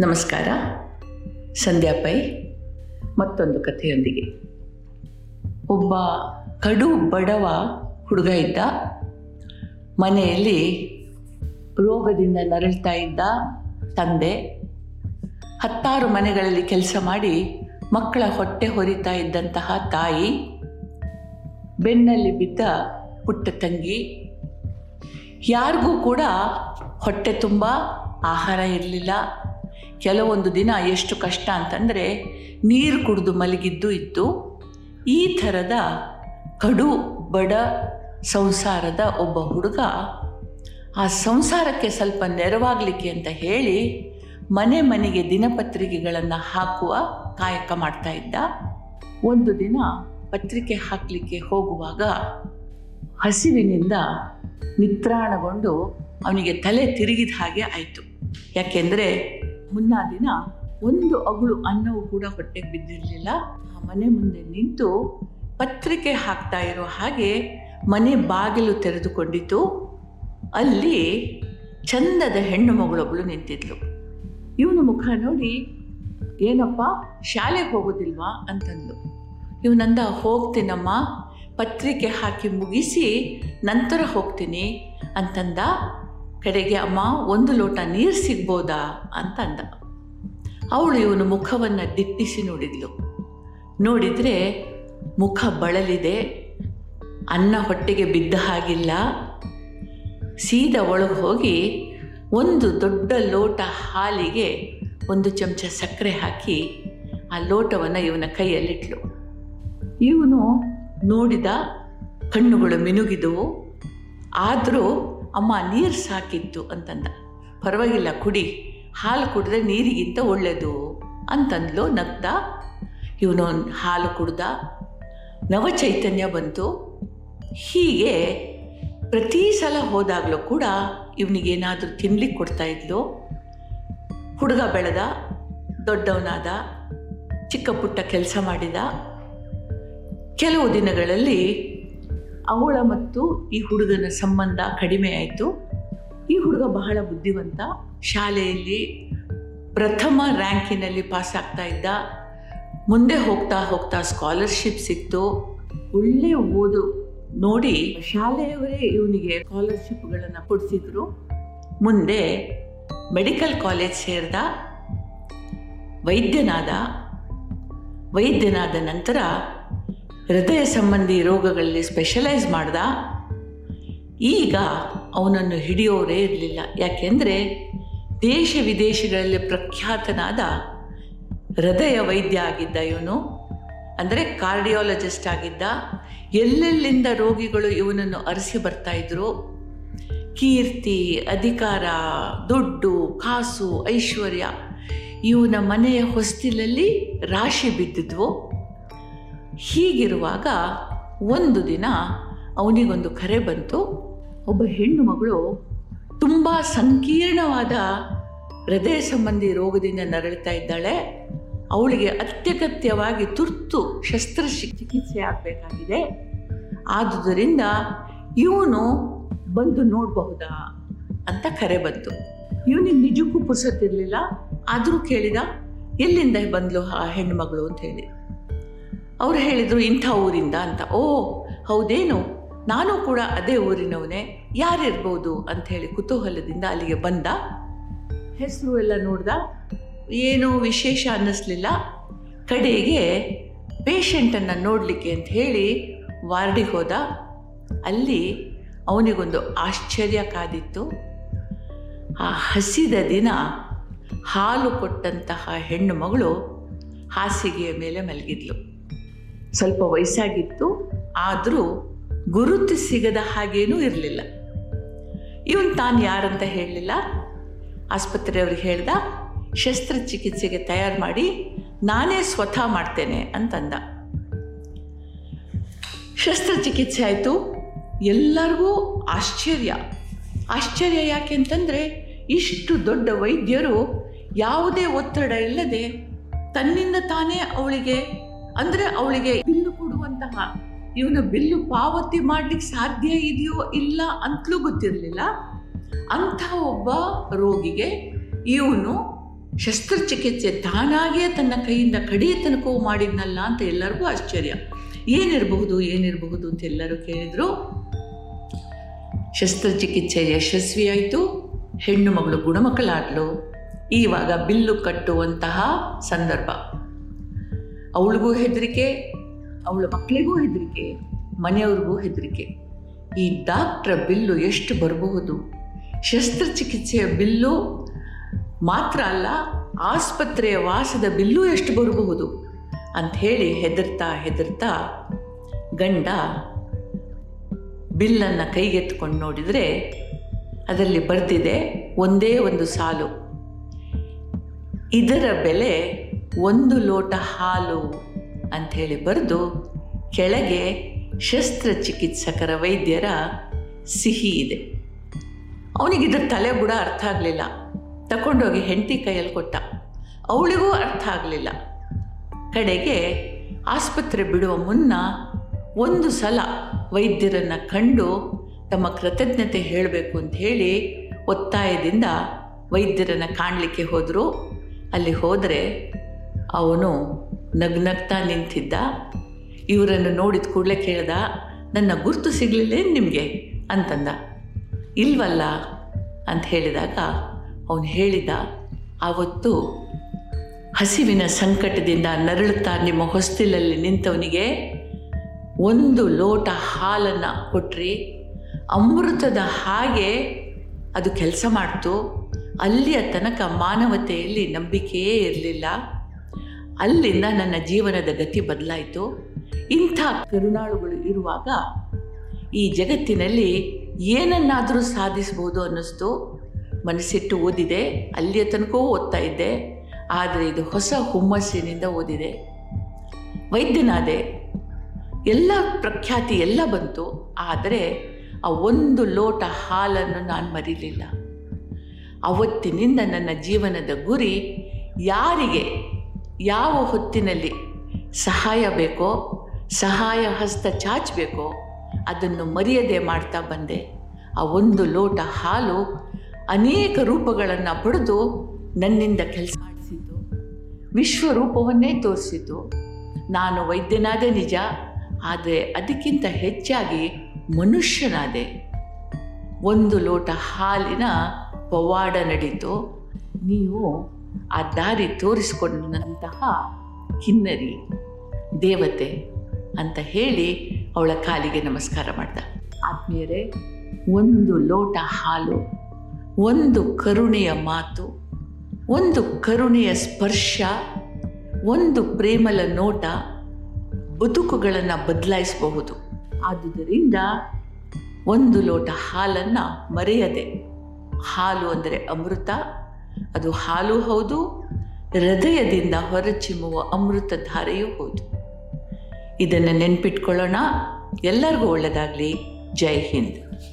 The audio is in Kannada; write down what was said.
ನಮಸ್ಕಾರ. ಸಂಧ್ಯಾ ಪೈ, ಮತ್ತೊಂದು ಕಥೆಯೊಂದಿಗೆ. ಒಬ್ಬ ಕಡು ಬಡವ ಹುಡುಗ ಇದ್ದ. ಮನೆಯಲ್ಲಿ ರೋಗದಿಂದ ನರಳ್ತಾ ಇದ್ದ ತಂದೆ. ಹತ್ತಾರು ಮನೆಗಳಲ್ಲಿ ಕೆಲಸ ಮಾಡಿ ಮಕ್ಕಳ ಹೊಟ್ಟೆ ಹೊರಿತಾ ಇದ್ದಂತಹ ತಾಯಿ. ಬೆನ್ನಲ್ಲಿ ಬಿದ್ದ ಪುಟ್ಟ ತಂಗಿ. ಯಾರಿಗೂ ಕೂಡ ಹೊಟ್ಟೆ ತುಂಬ ಆಹಾರ ಇರಲಿಲ್ಲ. ಕೆಲವೊಂದು ದಿನ ಎಷ್ಟು ಕಷ್ಟ ಅಂತಂದರೆ ನೀರು ಕುಡಿದು ಮಲಗಿದ್ದು ಇತ್ತು ಈ ಥರದ ಕಡು ಬಡ ಸಂಸಾರದ ಒಬ್ಬ ಹುಡುಗ ಆ ಸಂಸಾರಕ್ಕೆ ಸ್ವಲ್ಪ ನೆರವಾಗಲಿಕ್ಕೆ ಅಂತ ಹೇಳಿ ಮನೆ ಮನೆಗೆ ದಿನಪತ್ರಿಕೆಗಳನ್ನು ಹಾಕುವ ಕಾಯಕ ಮಾಡ್ತಾ ಇದ್ದ. ಒಂದು ದಿನ ಪತ್ರಿಕೆ ಹಾಕಲಿಕ್ಕೆ ಹೋಗುವಾಗ ಹಸಿವಿನಿಂದ ನಿತ್ರಾಣಗೊಂಡು ಅವನಿಗೆ ತಲೆ ತಿರುಗಿದ ಹಾಗೆ ಆಯಿತು. ಯಾಕೆಂದರೆ ಮುನ್ನಾ ದಿನ ಒಂದು ಅಗಳು ಅನ್ನವೂ ಕೂಡ ಹೊಟ್ಟೆಗೆ ಬಿದ್ದಿರಲಿಲ್ಲ. ಆ ಮನೆ ಮುಂದೆ ನಿಂತು ಪತ್ರಿಕೆ ಹಾಕ್ತಾ ಇರೋ ಹಾಗೆ ಮನೆ ಬಾಗಿಲು ತೆರೆದುಕೊಂಡಿತು. ಅಲ್ಲಿ ಚಂದದ ಹೆಣ್ಣು ಮಗಳೊಬ್ಬಳು ನಿಂತಿದ್ಲು. ಇವನ ಮುಖ ನೋಡಿ, ಏನಪ್ಪ, ಶಾಲೆಗೆ ಹೋಗೋದಿಲ್ವಾ? ಅಂತಂದು ಇವನಂದ ಹೋಗ್ತೀನಮ್ಮ, ಪತ್ರಿಕೆ ಹಾಕಿ ಮುಗಿಸಿ ನಂತರ ಹೋಗ್ತೀನಿ ಅಂತಂದ. ಕಡೆಗೆ ಅಮ್ಮ, ಒಂದು ಲೋಟ ನೀರು ಸಿಗ್ಬೋದಾ ಅಂತ ಅಂದ. ಅವಳು ಇವನ ಮುಖವನ್ನು ದಿಟ್ಟಿಸಿ ನೋಡಿದ್ಲು. ನೋಡಿದರೆ ಮುಖ ಬಳಲಿದೆ, ಅನ್ನ ಹೊಟ್ಟೆಗೆ ಬಿದ್ದ ಹಾಗಿಲ್ಲ. ಸೀದ ಒಳಗೆ ಹೋಗಿ ಒಂದು ದೊಡ್ಡ ಲೋಟ ಹಾಲಿಗೆ ಒಂದು ಚಮಚ ಸಕ್ಕರೆ ಹಾಕಿ ಆ ಲೋಟವನ್ನು ಇವನ ಕೈಯಲ್ಲಿಟ್ಲು. ಇವನು ನೋಡಿದ ಕಣ್ಣುಗಳು ಮಿನುಗಿದವು. ಆದರೂ ಅಮ್ಮ ನೀರು ಸಾಕಿತ್ತು ಅಂತಂದ. ಪರವಾಗಿಲ್ಲ ಕುಡಿ, ಹಾಲು ಕುಡಿದ್ರೆ ನೀರಿಗಿಂತ ಒಳ್ಳೆಯದು ಅಂತಂದ್ಲು ನಗ್ದ ಇವನು ಹಾಲು ಕುಡ್ದ. ನವ ಚೈತನ್ಯ ಬಂತು. ಹೀಗೆ ಪ್ರತಿ ಸಲ ಹೋದಾಗಲೂ ಕೂಡ ಇವನಿಗೇನಾದರೂ ತಿನ್ಲಿಕ್ಕೆ ಕೊಡ್ತಾ ಇದ್ಲು. ಹುಡುಗ ಬೆಳೆದ, ದೊಡ್ಡವನಾದ, ಚಿಕ್ಕ ಪುಟ್ಟ ಕೆಲಸ ಮಾಡಿದ. ಕೆಲವು ದಿನಗಳಲ್ಲಿ ಅವಳ ಮತ್ತು ಈ ಹುಡುಗನ ಸಂಬಂಧ ಕಡಿಮೆ ಆಯಿತು. ಈ ಹುಡುಗ ಬಹಳ ಬುದ್ಧಿವಂತ. ಶಾಲೆಯಲ್ಲಿ ಪ್ರಥಮ ರ್ಯಾಂಕಿನಲ್ಲಿ ಪಾಸ್ ಆಗ್ತಾ ಇದ್ದ. ಮುಂದೆ ಹೋಗ್ತಾ ಹೋಗ್ತಾ ಸ್ಕಾಲರ್ಶಿಪ್ ಸಿಕ್ತು. ಒಳ್ಳೆ ಓದು ನೋಡಿ ಶಾಲೆಯವರೇ ಇವನಿಗೆ ಸ್ಕಾಲರ್ಶಿಪ್ಗಳನ್ನು ಕೊಡಿಸಿದ್ರು. ಮುಂದೆ ಮೆಡಿಕಲ್ ಕಾಲೇಜ್ ಸೇರಿದ. ವೈದ್ಯನಾದ. ವೈದ್ಯನಾದ ನಂತರ ಹೃದಯ ಸಂಬಂಧಿ ರೋಗಗಳಲ್ಲಿ ಸ್ಪೆಷಲೈಸ್ ಮಾಡ್ದ, ಈಗ ಅವನನ್ನು ಹಿಡಿಯೋರೇ ಇರಲಿಲ್ಲ. ಯಾಕೆಂದರೆ ದೇಶ ವಿದೇಶಗಳಲ್ಲಿ ಪ್ರಖ್ಯಾತನಾದ ಹೃದಯ ವೈದ್ಯ ಆಗಿದ್ದ ಇವನು, ಅಂದರೆ ಕಾರ್ಡಿಯಾಲಜಿಸ್ಟ್ ಆಗಿದ್ದ, ಎಲ್ಲೆಲ್ಲಿಂದ ರೋಗಿಗಳು ಇವನನ್ನು ಅರಸಿ ಬರ್ತಾಯಿದ್ರು ಕೀರ್ತಿ, ಅಧಿಕಾರ, ದುಡ್ಡು, ಕಾಸು, ಐಶ್ವರ್ಯ, ಇವನ ಮನೆಯ ಹೊಸ್ತಿಲಲ್ಲಿ ರಾಶಿ ಬಿದ್ದಿದ್ವು. ಹೀಗಿರುವಾಗ ಒಂದು ದಿನ ಅವನಿಗೊಂದು ಕರೆ ಬಂತು. ಒಬ್ಬ ಹೆಣ್ಣು ಮಗಳು ತುಂಬ ಸಂಕೀರ್ಣವಾದ ಹೃದಯ ಸಂಬಂಧಿ ರೋಗದಿಂದ ನರಳ್ತಾ ಇದ್ದಾಳೆ. ಅವಳಿಗೆ ಅತ್ಯಗತ್ಯವಾಗಿ ತುರ್ತು ಶಸ್ತ್ರ ಚಿಕಿತ್ಸೆ ಆಗಬೇಕಾಗಿದೆ. ಆದುದರಿಂದ ಇವನು ಬಂದು ನೋಡಬಹುದಾ ಅಂತ ಕರೆ ಬಂತು. ಇವನಿಗೆ ನಿಜಕ್ಕೂ ಪುರ್ಸತ್ತಿರಲಿಲ್ಲ, ಆದರೂ ಕೇಳಿದ, ಎಲ್ಲಿಂದ ಬಂದಳು ಆ ಹೆಣ್ಣುಮಗಳು ಅಂತ ಹೇಳಿ. ಅವ್ರು ಹೇಳಿದರು ಇಂಥ ಊರಿಂದ ಅಂತ. ಓ, ಹೌದೇನು? ನಾನು ಕೂಡ ಅದೇ ಊರಿನವನೇ. ಯಾರಿರ್ಬೋದು? ಹೇಳಿ ಕುತೂಹಲದಿಂದ ಅಲ್ಲಿಗೆ ಬಂದ. ಹೆಸರು ಎಲ್ಲ ನೋಡ್ದ. ಏನೂ ವಿಶೇಷ ಅನ್ನಿಸ್ಲಿಲ್ಲ. ಕಡೆಗೆ ಪೇಷಂಟನ್ನು ನೋಡಲಿಕ್ಕೆ ಅಂತ ಹೇಳಿ ವಾರ್ಡಿಗೆ ಹೋದ. ಅಲ್ಲಿ ಅವನಿಗೊಂದು ಆಶ್ಚರ್ಯ ಕಾದಿತ್ತು. ಆ ಹಸಿದ ದಿನ ಹಾಲು ಕೊಟ್ಟಂತಹ ಹೆಣ್ಣು ಮಗಳು ಹಾಸಿಗೆಯ ಮೇಲೆ ಮಲಗಿದ್ಲು. ಸ್ವಲ್ಪ ವಯಸ್ಸಾಗಿತ್ತು, ಆದರೂ ಗುರುತು ಸಿಗದ ಹಾಗೇನೂ ಇರಲಿಲ್ಲ. ಇವನು ತಾನು ಯಾರಂತ ಹೇಳಲಿಲ್ಲ. ಆಸ್ಪತ್ರೆಯವ್ರಿಗೆ ಹೇಳ್ದ, ಶಸ್ತ್ರಚಿಕಿತ್ಸೆಗೆ ತಯಾರು ಮಾಡಿ ನಾನೇ ಸ್ವತಃ ಮಾಡ್ತೇನೆ ಅಂತಂದ. ಶಸ್ತ್ರಚಿಕಿತ್ಸೆ ಆಯಿತು. ಎಲ್ಲರಿಗೂ ಆಶ್ಚರ್ಯ. ಆಶ್ಚರ್ಯ ಯಾಕೆ ಅಂತಂದರೆ, ಇಷ್ಟು ದೊಡ್ಡ ವೈದ್ಯರು ಯಾವುದೇ ಒತ್ತಡ ಇಲ್ಲದೆ ತನ್ನಿಂದ ತಾನೇ ಅವಳಿಗೆ ಅಂದರೆ ಅವಳಿಗೆ ಬಿಲ್ಲು ಕೊಡುವಂತಹ ಇವನು ಬಿಲ್ಲು ಪಾವತಿ ಮಾಡ್ಲಿಕ್ಕೆ ಸಾಧ್ಯ ಇದೆಯೋ ಇಲ್ಲ ಅಂತಲೂ ಗೊತ್ತಿರಲಿಲ್ಲ. ಅಂಥ ಒಬ್ಬ ರೋಗಿಗೆ ಇವನು ಶಸ್ತ್ರಚಿಕಿತ್ಸೆ ತಾನಾಗಿಯೇ ತನ್ನ ಕೈಯಿಂದ ಕಡಿಯ ತನಕವೂ ಮಾಡಿದ್ನಲ್ಲ ಅಂತ ಎಲ್ಲರಿಗೂ ಆಶ್ಚರ್ಯ. ಏನಿರಬಹುದು ಏನಿರಬಹುದು ಅಂತ ಎಲ್ಲರೂ ಕೇಳಿದರು. ಶಸ್ತ್ರಚಿಕಿತ್ಸೆ ಯಶಸ್ವಿಯಾಯಿತು, ಹೆಣ್ಣು ಮಗಳು ಗುಣಮಕ್ಕಳಾದ್ಲು ಈವಾಗ ಬಿಲ್ಲು ಕಟ್ಟುವಂತಹ ಸಂದರ್ಭ. ಅವಳಿಗೂ ಹೆದರಿಕೆ, ಅವಳ ಮಕ್ಕಳಿಗೂ ಹೆದರಿಕೆ, ಮನೆಯವ್ರಿಗೂ ಹೆದರಿಕೆ. ಈ ಡಾಕ್ಟ್ರ ಬಿಲ್ಲು ಎಷ್ಟು ಬರಬಹುದು? ಶಸ್ತ್ರಚಿಕಿತ್ಸೆಯ ಬಿಲ್ಲು ಮಾತ್ರ ಅಲ್ಲ, ಆಸ್ಪತ್ರೆಯ ವಾಸದ ಬಿಲ್ಲು ಎಷ್ಟು ಬರಬಹುದು? ಅಂಥೇಳಿ ಹೆದರ್ತಾ ಹೆದರ್ತಾ ಗಂಡ ಬಿಲ್ಲನ್ನು ಕೈಗೆತ್ಕೊಂಡು ನೋಡಿದರೆ ಅದರಲ್ಲಿ ಬರ್ತಿದೆ ಒಂದೇ ಒಂದು ಸಾಲು. ಇದರ ಬೆಲೆ ಒಂದು ಲೋಟ ಹಾಲು ಅಂಥೇಳಿ ಬರೆದು ಕೆಳಗೆ ಶಸ್ತ್ರಚಿಕಿತ್ಸಕರ ವೈದ್ಯರ ಸಿಹಿ ಇದೆ. ಅವನಿಗಿದ್ರ ತಲೆ ಬುಡ ಅರ್ಥ ಆಗಲಿಲ್ಲ. ತಗೊಂಡೋಗಿ ಹೆಂಡತಿ ಕೈಯಲ್ಲಿ ಕೊಟ್ಟ. ಅವಳಿಗೂ ಅರ್ಥ ಆಗಲಿಲ್ಲ. ಕಡೆಗೆ ಆಸ್ಪತ್ರೆ ಬಿಡುವ ಮುನ್ನ ಒಂದು ಸಲ ವೈದ್ಯರನ್ನು ಕಂಡು ತಮ್ಮ ಕೃತಜ್ಞತೆ ಹೇಳಬೇಕು ಅಂತ ಹೇಳಿ ಒತ್ತಾಯದಿಂದ ವೈದ್ಯರನ್ನು ಕಾಣಲಿಕ್ಕೆ ಹೋದರು. ಅಲ್ಲಿ ಹೋದರೆ ಅವನು ನಗ್ನಗ್ತಾ ನಿಂತಿದ್ದ. ಇವರನ್ನು ನೋಡಿದ ಕೂಡಲೇ ಕೇಳ್ದ, ನನ್ನ ಗುರ್ತು ಸಿಗಲಿಲ್ಲೇನು ನಿಮಗೆ? ಅಂತಂದ. ಇಲ್ವಲ್ಲ, ಅಂತ ಹೇಳಿದಾಗ ಅವನು ಹೇಳಿದ, ಆವತ್ತು ಹಸಿವಿನ ಸಂಕಟದಿಂದ ನರಳುತ್ತಾ ನಿಮ್ಮ ಹೊಸ್ತಿಲಲ್ಲಿ ನಿಂತವನಿಗೆ ಒಂದು ಲೋಟ ಹಾಲನ್ನು ಕೊಟ್ರಿ. ಅಮೃತದ ಹಾಗೆ ಅದು ಕೆಲಸ ಮಾಡ್ತು. ಅಲ್ಲಿಯ ತನಕ ಮಾನವತೆಯಲ್ಲಿ ನಂಬಿಕೆಯೇ ಇರಲಿಲ್ಲ. ಅಲ್ಲಿಂದ ನನ್ನ ಜೀವನದ ಗತಿ ಬದಲಾಯಿತು. ಇಂಥ ಕರುಣಾಳುಗಳು ಇರುವಾಗ ಈ ಜಗತ್ತಿನಲ್ಲಿ ಏನನ್ನಾದರೂ ಸಾಧಿಸ್ಬೋದು ಅನ್ನಿಸ್ತು. ಮನಸ್ಸಿಟ್ಟು ಓದಿದೆ, ಅಲ್ಲಿಯ ತನಕವೂ ಓದ್ತಾ ಇದ್ದೆ. ಆದರೆ ಇದು ಹೊಸ ಹುಮ್ಮಸ್ಸಿನಿಂದ ಓದಿದೆ. ವೈದ್ಯನಾದೆ, ಎಲ್ಲ ಪ್ರಖ್ಯಾತಿ ಎಲ್ಲ ಬಂತು. ಆದರೆ ಆ ಒಂದು ಲೋಟ ಹಾಲನ್ನು ನಾನು ಮರೀಲಿಲ್ಲ. ಅವತ್ತಿನಿಂದ ನನ್ನ ಜೀವನದ ಗುರಿ ಯಾರಿಗೆ? ಯಾವ ಹೊತ್ತಿನಲ್ಲಿ ಸಹಾಯ ಬೇಕೋ, ಸಹಾಯ ಹಸ್ತ ಚಾಚಬೇಕೋ ಅದನ್ನು ಮರೆಯದೆ ಮಾಡ್ತಾ ಬಂದೆ. ಆ ಒಂದು ಲೋಟ ಹಾಲು ಅನೇಕ ರೂಪಗಳನ್ನು ಪಡೆದು ನನ್ನಿಂದ ಕೆಲಸ ಮಾಡಿಸಿತು ವಿಶ್ವರೂಪವನ್ನೇ ತೋರಿಸಿತು ನಾನು ವೈದ್ಯನಾದೆ ನಿಜ, ಆದರೆ ಅದಕ್ಕಿಂತ ಹೆಚ್ಚಾಗಿ ಮನುಷ್ಯನಾದೆ. ಒಂದು ಲೋಟ ಹಾಲಿನ ಪವಾಡ ನಡೀತು. ನೀವು ಆ ದಾರಿ ತೋರಿಸಿಕೊಂಡಂತಹ ಕಿನ್ನರಿ ದೇವತೆ ಅಂತ ಹೇಳಿ ಅವಳ ಕಾಲಿಗೆ ನಮಸ್ಕಾರ ಮಾಡ್ದ. ಆತ್ಮೀಯರೇ, ಒಂದು ಲೋಟ ಹಾಲು, ಒಂದು ಕರುಣೆಯ ಮಾತು, ಒಂದು ಕರುಣೆಯ ಸ್ಪರ್ಶ, ಒಂದು ಪ್ರೇಮಲ ನೋಟ ಬದುಕುಗಳನ್ನು ಬದಲಾಯಿಸಬಹುದು. ಆದುದರಿಂದ ಒಂದು ಲೋಟ ಹಾಲನ್ನು ಮರೆಯದೆ, ಹಾಲು ಅಂದರೆ ಅಮೃತ ಅದು ಹಾಲು ಹೌದು ಹೃದಯದಿಂದ ಹೊರಚಿಮ್ಮುವ ಅಮೃತ ಧಾರೆಯೂ ಹೌದು. ಇದನ್ನು ನೆನ್ಪಿಟ್ಕೊಳ್ಳೋಣ. ಎಲ್ಲರಿಗೂ ಒಳ್ಳೆಯದಾಗಲಿ ಜೈ ಹಿಂದ್.